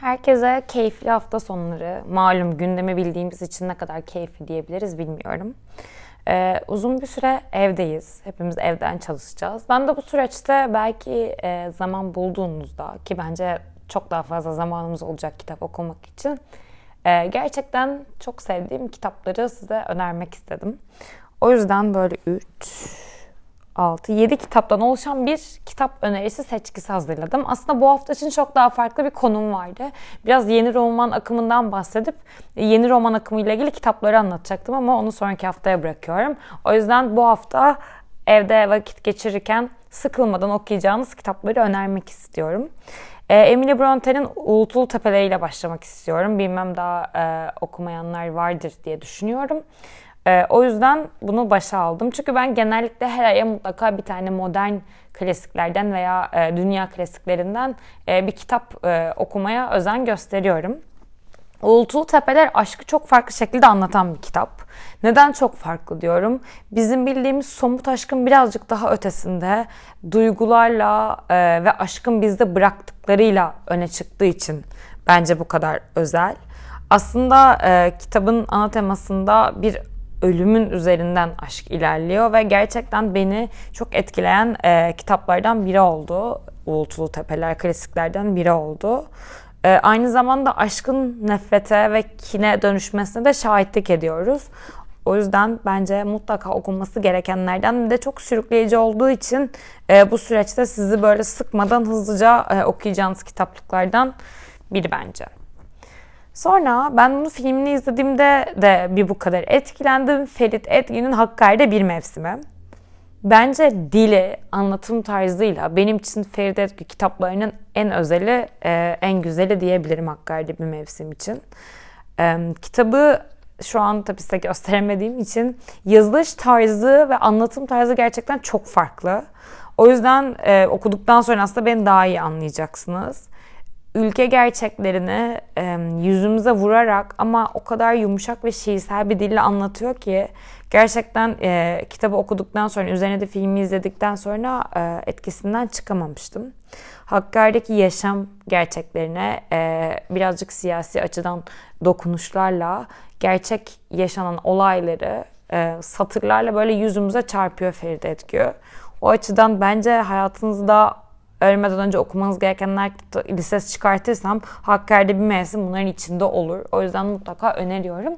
Herkese keyifli hafta sonları. Malum gündemi bildiğimiz için ne kadar keyifli diyebiliriz bilmiyorum. Ee, uzun bir süre evdeyiz. Hepimiz evden çalışacağız. Ben de bu süreçte belki e, zaman bulduğunuzda ki bence çok daha fazla zamanımız olacak kitap okumak için e, gerçekten çok sevdiğim kitapları size önermek istedim. O yüzden böyle 3, 6, 7 kitaptan oluşan bir kitap önerisi seçkisi hazırladım. Aslında bu hafta için çok daha farklı bir konum vardı. Biraz yeni roman akımından bahsedip yeni roman akımı ile ilgili kitapları anlatacaktım ama onu sonraki haftaya bırakıyorum. O yüzden bu hafta evde vakit geçirirken sıkılmadan okuyacağınız kitapları önermek istiyorum. E, Emily Bronte'nin Uğultulu Tepeleri ile başlamak istiyorum. Bilmem daha e, okumayanlar vardır diye düşünüyorum. E, o yüzden bunu başa aldım. Çünkü ben genellikle her aya mutlaka bir tane modern klasiklerden veya e, dünya klasiklerinden e, bir kitap e, okumaya özen gösteriyorum. Uğultulu Tepeler aşkı çok farklı şekilde anlatan bir kitap. Neden çok farklı diyorum? Bizim bildiğimiz somut aşkın birazcık daha ötesinde duygularla e, ve aşkın bizde bıraktıklarıyla öne çıktığı için bence bu kadar özel. Aslında e, kitabın ana temasında bir ölümün üzerinden aşk ilerliyor ve gerçekten beni çok etkileyen e, kitaplardan biri oldu. Uğultulu Tepeler klasiklerden biri oldu. E, aynı zamanda aşkın nefrete ve kine dönüşmesine de şahitlik ediyoruz. O yüzden bence mutlaka okunması gerekenlerden de çok sürükleyici olduğu için e, bu süreçte sizi böyle sıkmadan hızlıca e, okuyacağınız kitaplıklardan biri bence. Sonra ben bunu filmini izlediğimde de bir bu kadar etkilendim. Ferit Etgün'ün Hakkari'de bir mevsimi. Bence dili, anlatım tarzıyla benim için Ferit Etgü kitaplarının en özeli, e, en güzeli diyebilirim Hakkari'de bir mevsim için. E, kitabı şu an tabii size gösteremediğim için yazılış tarzı ve anlatım tarzı gerçekten çok farklı. O yüzden e, okuduktan sonra aslında beni daha iyi anlayacaksınız ülke gerçeklerini e, yüzümüze vurarak ama o kadar yumuşak ve şiirsel bir dille anlatıyor ki gerçekten e, kitabı okuduktan sonra üzerine de filmi izledikten sonra e, etkisinden çıkamamıştım. Hakkari'deki yaşam gerçeklerine e, birazcık siyasi açıdan dokunuşlarla gerçek yaşanan olayları e, satırlarla böyle yüzümüze çarpıyor Feride Etgü. O açıdan bence hayatınızda ölmeden önce okumanız gerekenler listesi çıkartırsam Hakkari'de bir mevsim bunların içinde olur. O yüzden mutlaka öneriyorum.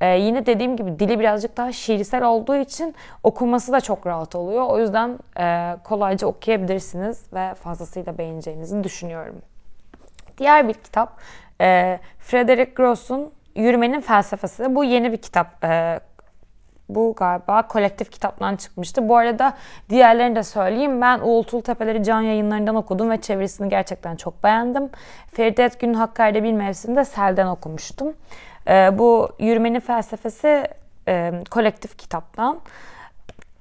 Ee, yine dediğim gibi dili birazcık daha şiirsel olduğu için okuması da çok rahat oluyor. O yüzden e, kolayca okuyabilirsiniz ve fazlasıyla beğeneceğinizi düşünüyorum. Diğer bir kitap e, Frederick Gross'un Yürümenin Felsefesi. Bu yeni bir kitap. E, bu galiba kolektif kitaptan çıkmıştı. Bu arada diğerlerini de söyleyeyim. Ben Uğultul Tepeleri can yayınlarından okudum ve çevirisini gerçekten çok beğendim. Feride Etgün'ün Hakkari'de bir mevsimde Sel'den okumuştum. Ee, bu Yürümenin Felsefesi e, kolektif kitaptan.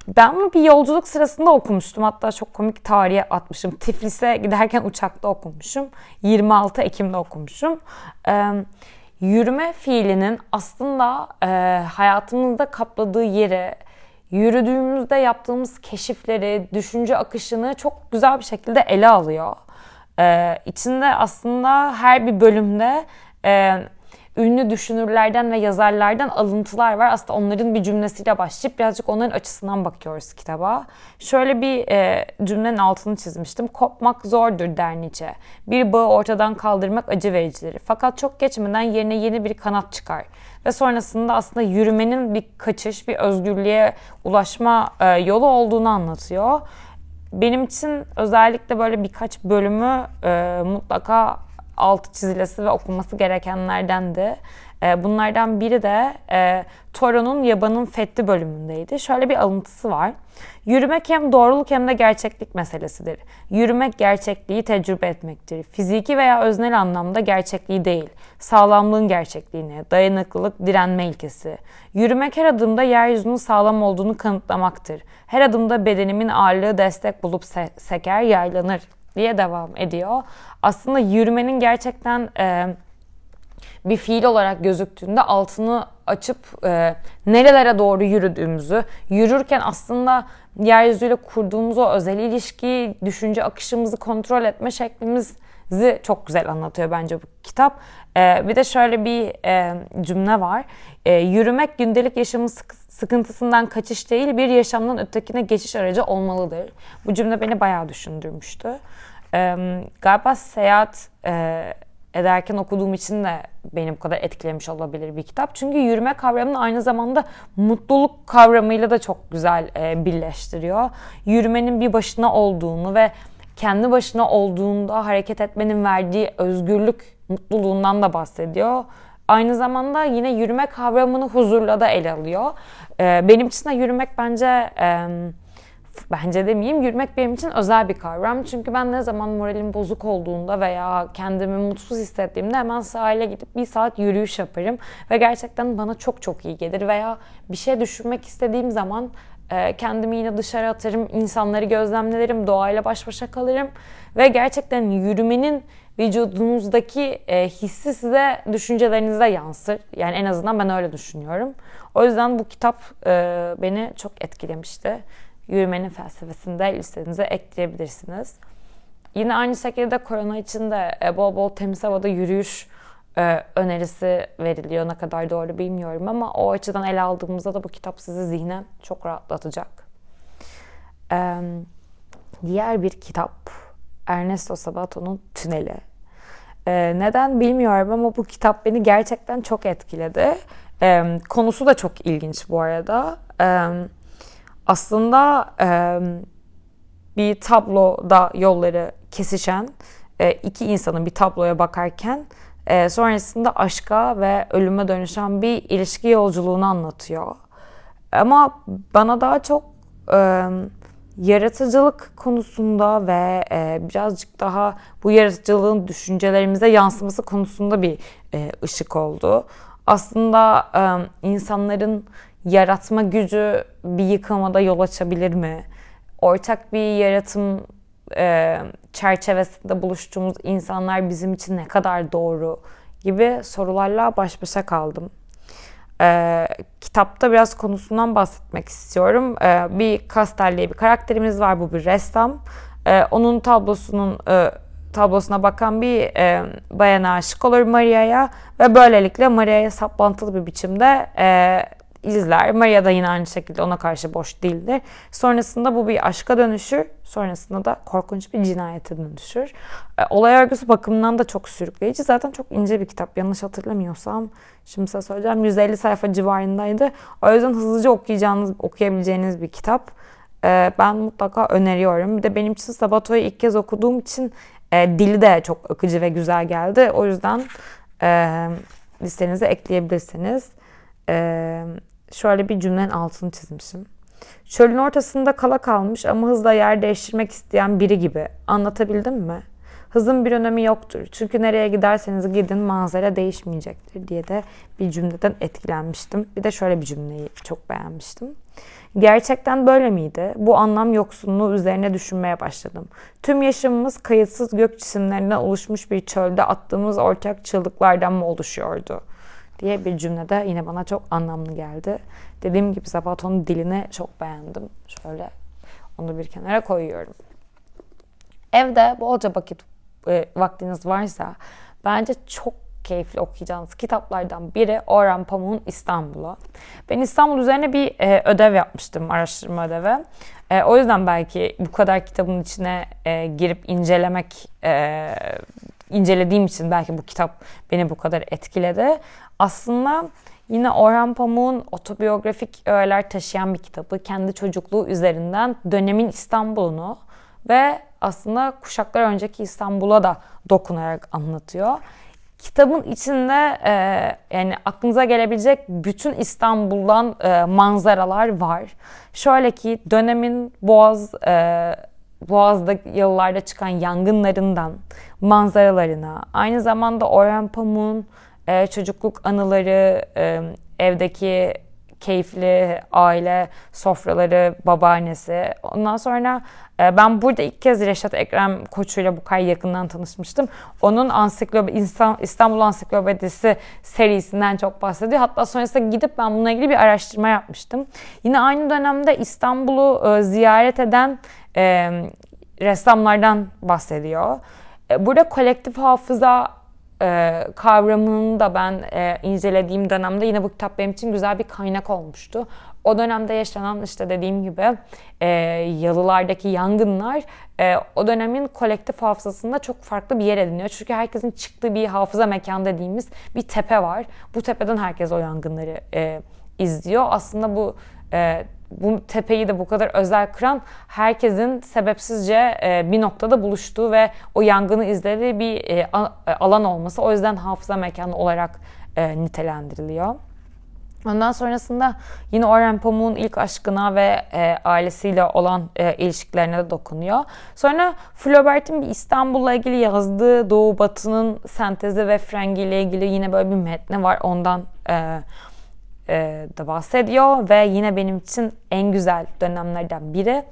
Ben bunu bir yolculuk sırasında okumuştum. Hatta çok komik tarihe atmışım. Tiflis'e giderken uçakta okumuşum. 26 Ekim'de okumuşum. Ee, yürüme fiilinin aslında e, hayatımızda kapladığı yeri, yürüdüğümüzde yaptığımız keşifleri, düşünce akışını çok güzel bir şekilde ele alıyor. E, içinde aslında her bir bölümde e, ünlü düşünürlerden ve yazarlardan alıntılar var. Aslında onların bir cümlesiyle başlayıp birazcık onların açısından bakıyoruz kitaba. Şöyle bir e, cümlenin altını çizmiştim. Kopmak zordur der Nietzsche. Bir bağı ortadan kaldırmak acı vericidir. Fakat çok geçmeden yerine yeni bir kanat çıkar. Ve sonrasında aslında yürümenin bir kaçış, bir özgürlüğe ulaşma e, yolu olduğunu anlatıyor. Benim için özellikle böyle birkaç bölümü e, mutlaka altı çizilesi ve okunması gerekenlerdendi. Ee, bunlardan biri de e, Toro'nun Yaban'ın Fethi bölümündeydi. Şöyle bir alıntısı var. Yürümek hem doğruluk hem de gerçeklik meselesidir. Yürümek gerçekliği tecrübe etmektir. Fiziki veya öznel anlamda gerçekliği değil, sağlamlığın gerçekliğine, dayanıklılık, direnme ilkesi. Yürümek her adımda yeryüzünün sağlam olduğunu kanıtlamaktır. Her adımda bedenimin ağırlığı destek bulup se- seker, yaylanır diye devam ediyor. Aslında yürümenin gerçekten e, bir fiil olarak gözüktüğünde altını açıp e, nerelere doğru yürüdüğümüzü, yürürken aslında yeryüzüyle kurduğumuz o özel ilişki, düşünce akışımızı kontrol etme şeklimiz zi çok güzel anlatıyor bence bu kitap. E, bir de şöyle bir e, cümle var. E, yürümek gündelik yaşamın sık sıkıntısından kaçış değil bir yaşamdan ötekine geçiş aracı olmalıdır. Bu cümle beni bayağı düşündürmüştü. E, galiba seyahat e, ederken okuduğum için de beni bu kadar etkilemiş olabilir bir kitap. Çünkü yürüme kavramını aynı zamanda mutluluk kavramıyla da çok güzel e, birleştiriyor. Yürümenin bir başına olduğunu ve kendi başına olduğunda hareket etmenin verdiği özgürlük mutluluğundan da bahsediyor. Aynı zamanda yine yürüme kavramını huzurla da ele alıyor. E, benim için de yürümek bence... Bence demeyeyim yürümek benim için özel bir kavram. Çünkü ben ne zaman moralim bozuk olduğunda veya kendimi mutsuz hissettiğimde hemen sahile gidip bir saat yürüyüş yaparım. Ve gerçekten bana çok çok iyi gelir. Veya bir şey düşünmek istediğim zaman kendimi yine dışarı atarım, insanları gözlemlerim, doğayla baş başa kalırım. Ve gerçekten yürümenin vücudunuzdaki e, hissi size düşüncelerinize yansır. Yani en azından ben öyle düşünüyorum. O yüzden bu kitap e, beni çok etkilemişti yürümenin felsefesinde listenize ekleyebilirsiniz. Yine aynı şekilde korona için de e, bol bol temiz havada yürüyüş e, önerisi veriliyor. Ne kadar doğru bilmiyorum ama o açıdan ele aldığımızda da bu kitap sizi zihnen çok rahatlatacak. Diğer bir kitap Ernesto Sabato'nun Tüneli. E, neden bilmiyorum ama bu kitap beni gerçekten çok etkiledi. Konusu da çok ilginç bu arada. Evet aslında e, bir tabloda yolları kesişen e, iki insanın bir tabloya bakarken e, sonrasında aşka ve ölüme dönüşen bir ilişki yolculuğunu anlatıyor. Ama bana daha çok e, yaratıcılık konusunda ve e, birazcık daha bu yaratıcılığın düşüncelerimize yansıması konusunda bir e, ışık oldu. Aslında e, insanların yaratma gücü bir yıkımada yol açabilir mi? Ortak bir yaratım e, çerçevesinde buluştuğumuz insanlar bizim için ne kadar doğru gibi sorularla baş başa kaldım. E, kitapta biraz konusundan bahsetmek istiyorum. E, bir Kastel diye bir karakterimiz var. Bu bir ressam. E, onun tablosunun e, tablosuna bakan bir e, bayana aşık olur Maria'ya ve böylelikle Maria'ya saplantılı bir biçimde e, izler. Maria da yine aynı şekilde ona karşı boş değildir. Sonrasında bu bir aşka dönüşür. Sonrasında da korkunç bir cinayete dönüşür. E, olay örgüsü bakımından da çok sürükleyici. Zaten çok ince bir kitap. Yanlış hatırlamıyorsam şimdi size söyleyeceğim. 150 sayfa civarındaydı. O yüzden hızlıca okuyacağınız, okuyabileceğiniz bir kitap. E, ben mutlaka öneriyorum. Bir de benim için Sabato'yu ilk kez okuduğum için e, dili de çok akıcı ve güzel geldi. O yüzden listenize ekleyebilirsiniz. E, şöyle bir cümlenin altını çizmişim. Çölün ortasında kala kalmış ama hızla yer değiştirmek isteyen biri gibi. Anlatabildim mi? Hızın bir önemi yoktur. Çünkü nereye giderseniz gidin manzara değişmeyecektir diye de bir cümleden etkilenmiştim. Bir de şöyle bir cümleyi çok beğenmiştim. Gerçekten böyle miydi? Bu anlam yoksunluğu üzerine düşünmeye başladım. Tüm yaşamımız kayıtsız gök cisimlerinden oluşmuş bir çölde attığımız ortak çığlıklardan mı oluşuyordu? Diye bir cümlede yine bana çok anlamlı geldi. Dediğim gibi Zapato'nun dilini çok beğendim. Şöyle onu bir kenara koyuyorum. Evde bolca vakit e, vaktiniz varsa bence çok keyifli okuyacağınız kitaplardan biri Orhan Pamuk'un İstanbul'u. Ben İstanbul üzerine bir e, ödev yapmıştım, araştırma ödevi. E, o yüzden belki bu kadar kitabın içine e, girip incelemek e, incelediğim için belki bu kitap beni bu kadar etkiledi. Aslında yine Orhan Pamuk'un otobiyografik öğeler taşıyan bir kitabı. Kendi çocukluğu üzerinden dönemin İstanbul'unu ve aslında kuşaklar önceki İstanbul'a da dokunarak anlatıyor. Kitabın içinde e, yani aklınıza gelebilecek bütün İstanbul'dan e, manzaralar var. Şöyle ki dönemin Boğaz e, Boğaz'da yıllarda çıkan yangınlarından manzaralarına, aynı zamanda Orhan Pamuk'un e, çocukluk anıları, e, evdeki keyifli aile sofraları, babaannesi. Ondan sonra e, ben burada ilk kez Reşat Ekrem Koçu'yla bu kadar yakından tanışmıştım. Onun ansiklopedi, İstanbul Ansiklopedisi serisinden çok bahsediyor. Hatta sonrasında gidip ben bununla ilgili bir araştırma yapmıştım. Yine aynı dönemde İstanbul'u e, ziyaret eden e, ressamlardan bahsediyor. E, burada kolektif hafıza e, kavramını da ben e, incelediğim dönemde yine bu kitap benim için güzel bir kaynak olmuştu. O dönemde yaşanan işte dediğim gibi e, yalılardaki yangınlar e, o dönemin kolektif hafızasında çok farklı bir yer ediniyor. Çünkü herkesin çıktığı bir hafıza mekan dediğimiz bir tepe var. Bu tepeden herkes o yangınları e, izliyor. Aslında bu e, bu tepeyi de bu kadar özel kıran herkesin sebepsizce e, bir noktada buluştuğu ve o yangını izlediği bir e, e, alan olması. O yüzden hafıza mekanı olarak nitelendiriliyor. Ondan sonrasında yine Orhan Pamuk'un ilk aşkına ve e, ailesiyle olan e, ilişkilerine de dokunuyor. Sonra Flaubert'in bir İstanbul'la ilgili yazdığı Doğu Batı'nın sentezi ve Frengi ilgili yine böyle bir metni var. Ondan e, e, da bahsediyor ve yine benim için en güzel dönemlerden biri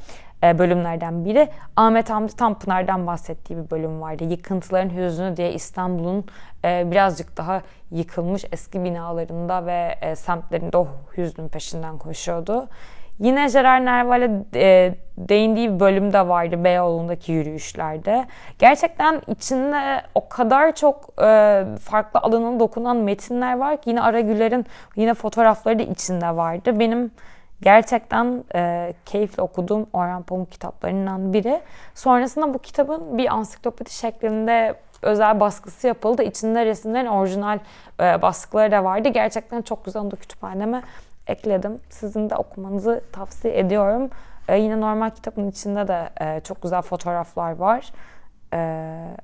e, bölümlerden biri Ahmet Hamdi Tanpınar'dan bahsettiği bir bölüm vardı. Yıkıntıların Hüznü diye İstanbul'un e, birazcık daha yıkılmış eski binalarında ve e, semtlerinde o hüznün peşinden koşuyordu. Yine Gerard Nerval'e e, değindiği bir bölüm de vardı Beyoğlu'ndaki yürüyüşlerde. Gerçekten içinde o kadar çok e, farklı alanına dokunan metinler var ki yine Aragüler'in yine fotoğrafları da içinde vardı. Benim gerçekten e, keyifle okuduğum Orhan Pamuk kitaplarından biri. Sonrasında bu kitabın bir ansiklopedi şeklinde özel baskısı yapıldı. İçinde resimlerin orijinal e, baskıları da vardı. Gerçekten çok güzel onu da kütüphaneme ekledim. Sizin de okumanızı tavsiye ediyorum. E, yine normal kitabın içinde de e, çok güzel fotoğraflar var. E,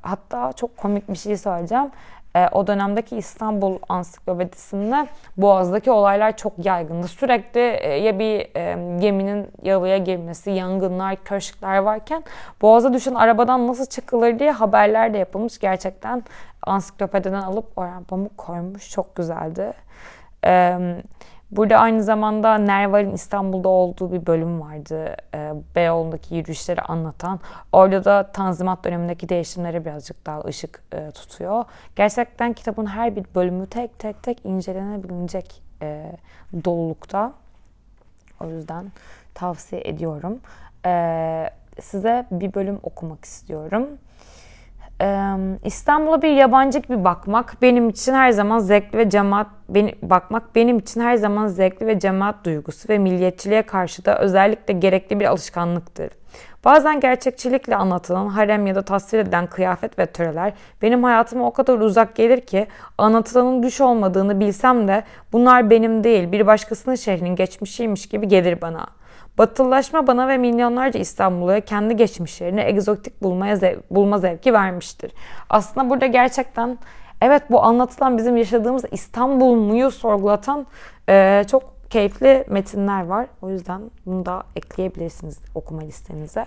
hatta çok komik bir şey söyleyeceğim. E, o dönemdeki İstanbul Ansiklopedisi'nde Boğaz'daki olaylar çok yaygındı. Sürekli e, ya bir e, geminin yalıya girmesi, yangınlar, köşkler varken Boğaz'a düşen arabadan nasıl çıkılır diye haberler de yapılmış. Gerçekten ansiklopediden alıp Orhan Pamuk koymuş. Çok güzeldi. Evet Burada aynı zamanda Nerval'in İstanbul'da olduğu bir bölüm vardı. E, Beyoğlu'ndaki yürüyüşleri anlatan. Orada da Tanzimat dönemindeki değişimlere birazcık daha ışık e, tutuyor. Gerçekten kitabın her bir bölümü tek tek tek incelenebilecek e, dolulukta. O yüzden tavsiye ediyorum. E, size bir bölüm okumak istiyorum. İstanbul'a bir yabancı gibi bakmak benim için her zaman zevkli ve cemaat beni, bakmak benim için her zaman zevkli ve cemaat duygusu ve milliyetçiliğe karşı da özellikle gerekli bir alışkanlıktır. Bazen gerçekçilikle anlatılan harem ya da tasvir edilen kıyafet ve töreler benim hayatıma o kadar uzak gelir ki anlatılanın düş olmadığını bilsem de bunlar benim değil bir başkasının şehrinin geçmişiymiş gibi gelir bana.'' Batılılaşma bana ve milyonlarca İstanbul'a kendi geçmişlerini egzotik bulmaya zev- bulma zevki vermiştir. Aslında burada gerçekten evet bu anlatılan bizim yaşadığımız İstanbul muyu sorgulatan e, çok keyifli metinler var. O yüzden bunu da ekleyebilirsiniz okuma listenize.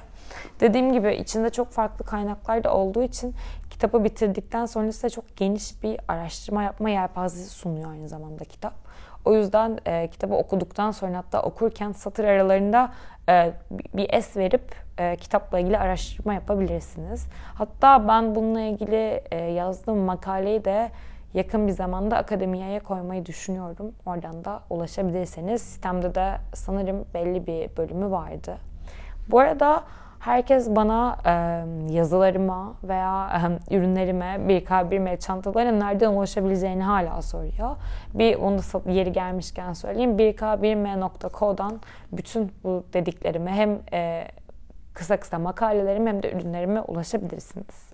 Dediğim gibi içinde çok farklı kaynaklar da olduğu için kitabı bitirdikten sonra size çok geniş bir araştırma yapma yelpazesi sunuyor aynı zamanda kitap. O yüzden e, kitabı okuduktan sonra hatta okurken satır aralarında e, bir es verip e, kitapla ilgili araştırma yapabilirsiniz. Hatta ben bununla ilgili e, yazdığım makaleyi de yakın bir zamanda akademiyeye koymayı düşünüyorum. Oradan da ulaşabilirseniz. Sistemde de sanırım belli bir bölümü vardı. Bu arada Herkes bana e, yazılarıma veya e, ürünlerime, 1K1 mail çantalarına nereden ulaşabileceğini hala soruyor. Bir onu yeri gelmişken söyleyeyim. 1K1m.co'dan bütün bu dediklerime hem e, kısa kısa makalelerime hem de ürünlerime ulaşabilirsiniz.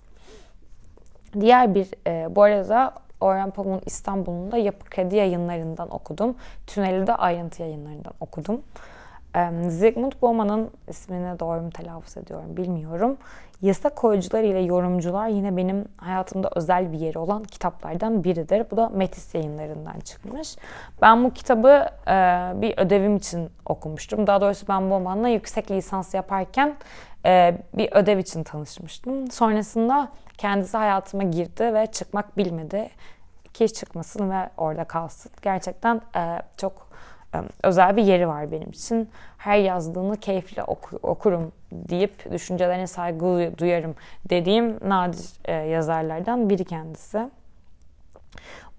Diğer bir, e, bu arada Orhan Pamuk'un İstanbul'un da Yapı Kredi yayınlarından okudum. Tüneli de ayrıntı yayınlarından okudum. Zygmunt Bauman'ın ismini doğru mu telaffuz ediyorum bilmiyorum. Yasa koyucular ile yorumcular yine benim hayatımda özel bir yeri olan kitaplardan biridir. Bu da Metis yayınlarından çıkmış. Ben bu kitabı e, bir ödevim için okumuştum. Daha doğrusu ben Bauman'la yüksek lisans yaparken e, bir ödev için tanışmıştım. Sonrasında kendisi hayatıma girdi ve çıkmak bilmedi. Ki çıkmasın ve orada kalsın. Gerçekten e, çok özel bir yeri var benim için. Her yazdığını keyifle oku, okurum deyip düşüncelerine saygı duyarım dediğim nadir e, yazarlardan biri kendisi.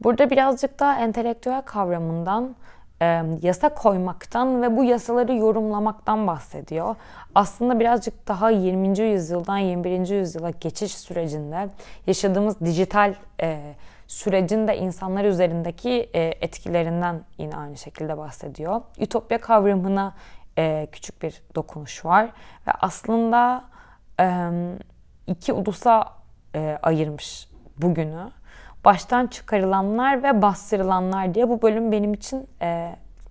Burada birazcık daha entelektüel kavramından e, yasa koymaktan ve bu yasaları yorumlamaktan bahsediyor. Aslında birazcık daha 20. yüzyıldan 21. yüzyıla geçiş sürecinde yaşadığımız dijital e, sürecin de insanlar üzerindeki e, etkilerinden yine aynı şekilde bahsediyor. Ütopya kavramına e, küçük bir dokunuş var ve aslında iki ulusa e, ayırmış bugünü baştan çıkarılanlar ve bastırılanlar diye bu bölüm benim için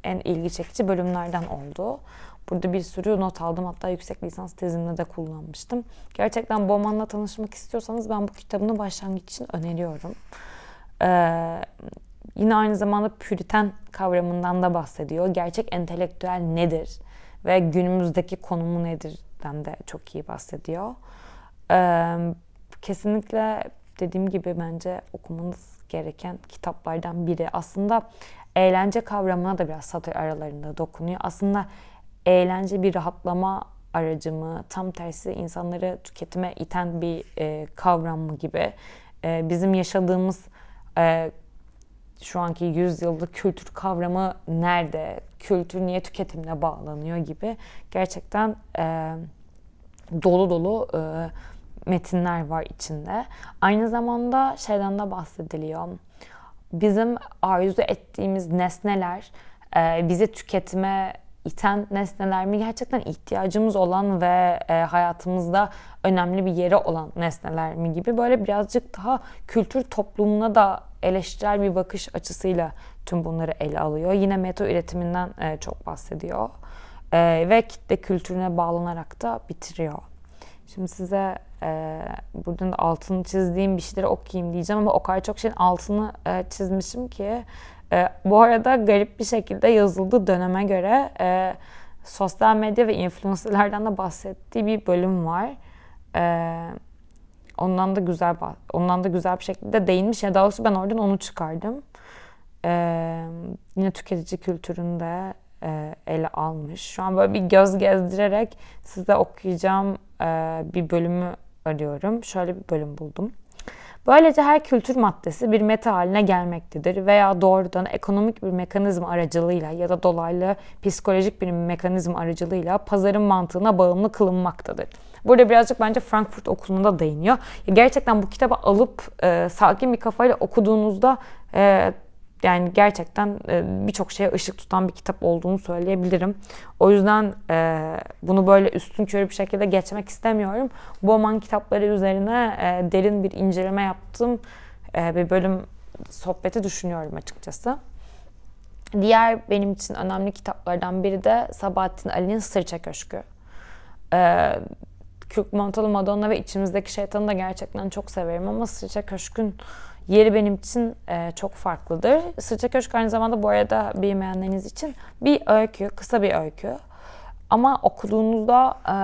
en ilgi çekici bölümlerden oldu. Burada bir sürü not aldım. Hatta yüksek lisans tezimde de kullanmıştım. Gerçekten Bowman'la tanışmak istiyorsanız ben bu kitabını başlangıç için öneriyorum. Ee, yine aynı zamanda püriten kavramından da bahsediyor. Gerçek entelektüel nedir ve günümüzdeki konumu nedirden de çok iyi bahsediyor. Ee, kesinlikle dediğim gibi bence okumanız gereken kitaplardan biri. Aslında eğlence kavramına da biraz satır aralarında dokunuyor. Aslında eğlence bir rahatlama aracı mı, tam tersi insanları tüketime iten bir e, kavram mı gibi. E, bizim yaşadığımız e, şu anki yüzyıllık kültür kavramı nerede, kültür niye tüketimle bağlanıyor gibi gerçekten e, dolu dolu e, metinler var içinde. Aynı zamanda şeyden de bahsediliyor. Bizim arzu ettiğimiz nesneler e, bizi tüketime iten nesneler mi gerçekten ihtiyacımız olan ve e, hayatımızda önemli bir yeri olan nesneler mi gibi böyle birazcık daha kültür toplumuna da eleştirel bir bakış açısıyla tüm bunları ele alıyor. Yine meta üretiminden e, çok bahsediyor e, ve kitle kültürüne bağlanarak da bitiriyor. Şimdi size e, buradan da altını çizdiğim bir şeyleri okuyayım diyeceğim ama o kadar çok şeyin altını e, çizmişim ki. E, bu arada garip bir şekilde yazıldığı döneme göre e, sosyal medya ve influencerlardan da bahsettiği bir bölüm var. E, ondan da güzel ondan da güzel bir şekilde değinmiş. Ya daha doğrusu ben oradan onu çıkardım. E, yine tüketici kültüründe e, ele almış. Şu an böyle bir göz gezdirerek size okuyacağım e, bir bölümü arıyorum. Şöyle bir bölüm buldum. Böylece her kültür maddesi bir meta haline gelmektedir veya doğrudan ekonomik bir mekanizma aracılığıyla ya da dolaylı psikolojik bir mekanizma aracılığıyla pazarın mantığına bağımlı kılınmaktadır. Burada birazcık bence Frankfurt okulunda değiniyor. Gerçekten bu kitabı alıp e, sakin bir kafayla okuduğunuzda e, yani gerçekten e, birçok şeye ışık tutan bir kitap olduğunu söyleyebilirim. O yüzden e, bunu böyle üstün körü bir şekilde geçmek istemiyorum. Bowman kitapları üzerine e, derin bir inceleme yaptım. Bir bölüm sohbeti düşünüyorum açıkçası. Diğer benim için önemli kitaplardan biri de Sabahattin Ali'nin Sırça Köşkü. Kürk Montalı Madonna ve İçimizdeki Şeytan'ı da gerçekten çok severim ama Sırça Köşk'ün yeri benim için e, çok farklıdır. Sırça Köşk aynı zamanda bu arada bilmeyenleriniz için bir öykü, kısa bir öykü. Ama okuduğunuzda e,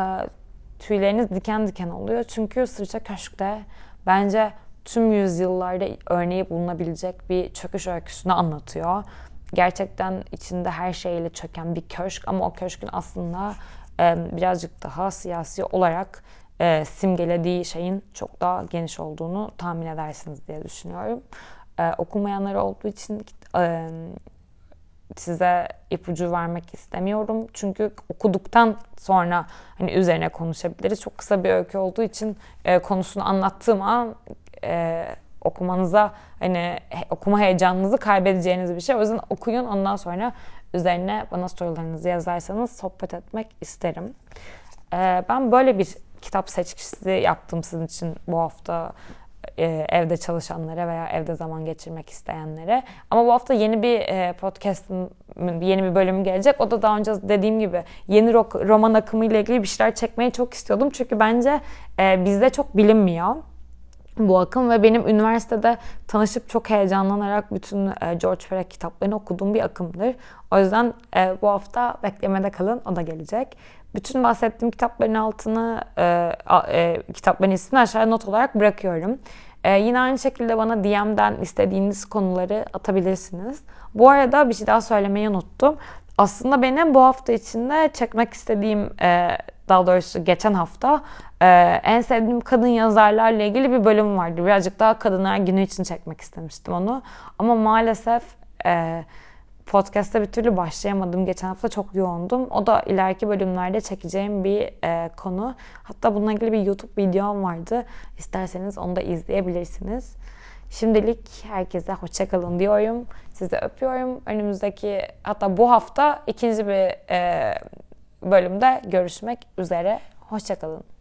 tüyleriniz diken diken oluyor. Çünkü Sırça Köşk'te bence tüm yüzyıllarda örneği bulunabilecek bir çöküş öyküsünü anlatıyor. Gerçekten içinde her şeyle çöken bir köşk ama o köşkün aslında birazcık daha siyasi olarak e, simgelediği şeyin çok daha geniş olduğunu tahmin edersiniz diye düşünüyorum. E, okumayanlar olduğu için e, size ipucu vermek istemiyorum. Çünkü okuduktan sonra hani üzerine konuşabiliriz. Çok kısa bir öykü olduğu için e, konusunu anlattığım an okumanıza hani okuma heyecanınızı kaybedeceğiniz bir şey. O yüzden okuyun ondan sonra üzerine bana sorularınızı yazarsanız sohbet etmek isterim. E, ben böyle bir kitap seçkisi yaptım sizin için bu hafta e, evde çalışanlara veya evde zaman geçirmek isteyenlere. Ama bu hafta yeni bir e, podcast'ın yeni bir bölümü gelecek. O da daha önce dediğim gibi yeni roman akımı ile ilgili bir şeyler çekmeyi çok istiyordum. Çünkü bence e, bizde çok bilinmiyor bu akım ve benim üniversitede tanışıp çok heyecanlanarak bütün e, George Perec kitaplarını okuduğum bir akımdır. O yüzden e, bu hafta beklemede kalın, o da gelecek. Bütün bahsettiğim kitapların altını, e, kitapların ismini aşağıya not olarak bırakıyorum. E, yine aynı şekilde bana DM'den istediğiniz konuları atabilirsiniz. Bu arada bir şey daha söylemeyi unuttum. Aslında benim bu hafta içinde çekmek istediğim, e, daha doğrusu geçen hafta e, en sevdiğim kadın yazarlarla ilgili bir bölüm vardı. Birazcık daha kadınlar günü için çekmek istemiştim onu. Ama maalesef... E, podcast'a bir türlü başlayamadım. Geçen hafta çok yoğundum. O da ileriki bölümlerde çekeceğim bir e, konu. Hatta bununla ilgili bir YouTube videom vardı. İsterseniz onu da izleyebilirsiniz. Şimdilik herkese hoşçakalın diyorum. Sizi öpüyorum. Önümüzdeki hatta bu hafta ikinci bir e, bölümde görüşmek üzere. Hoşçakalın.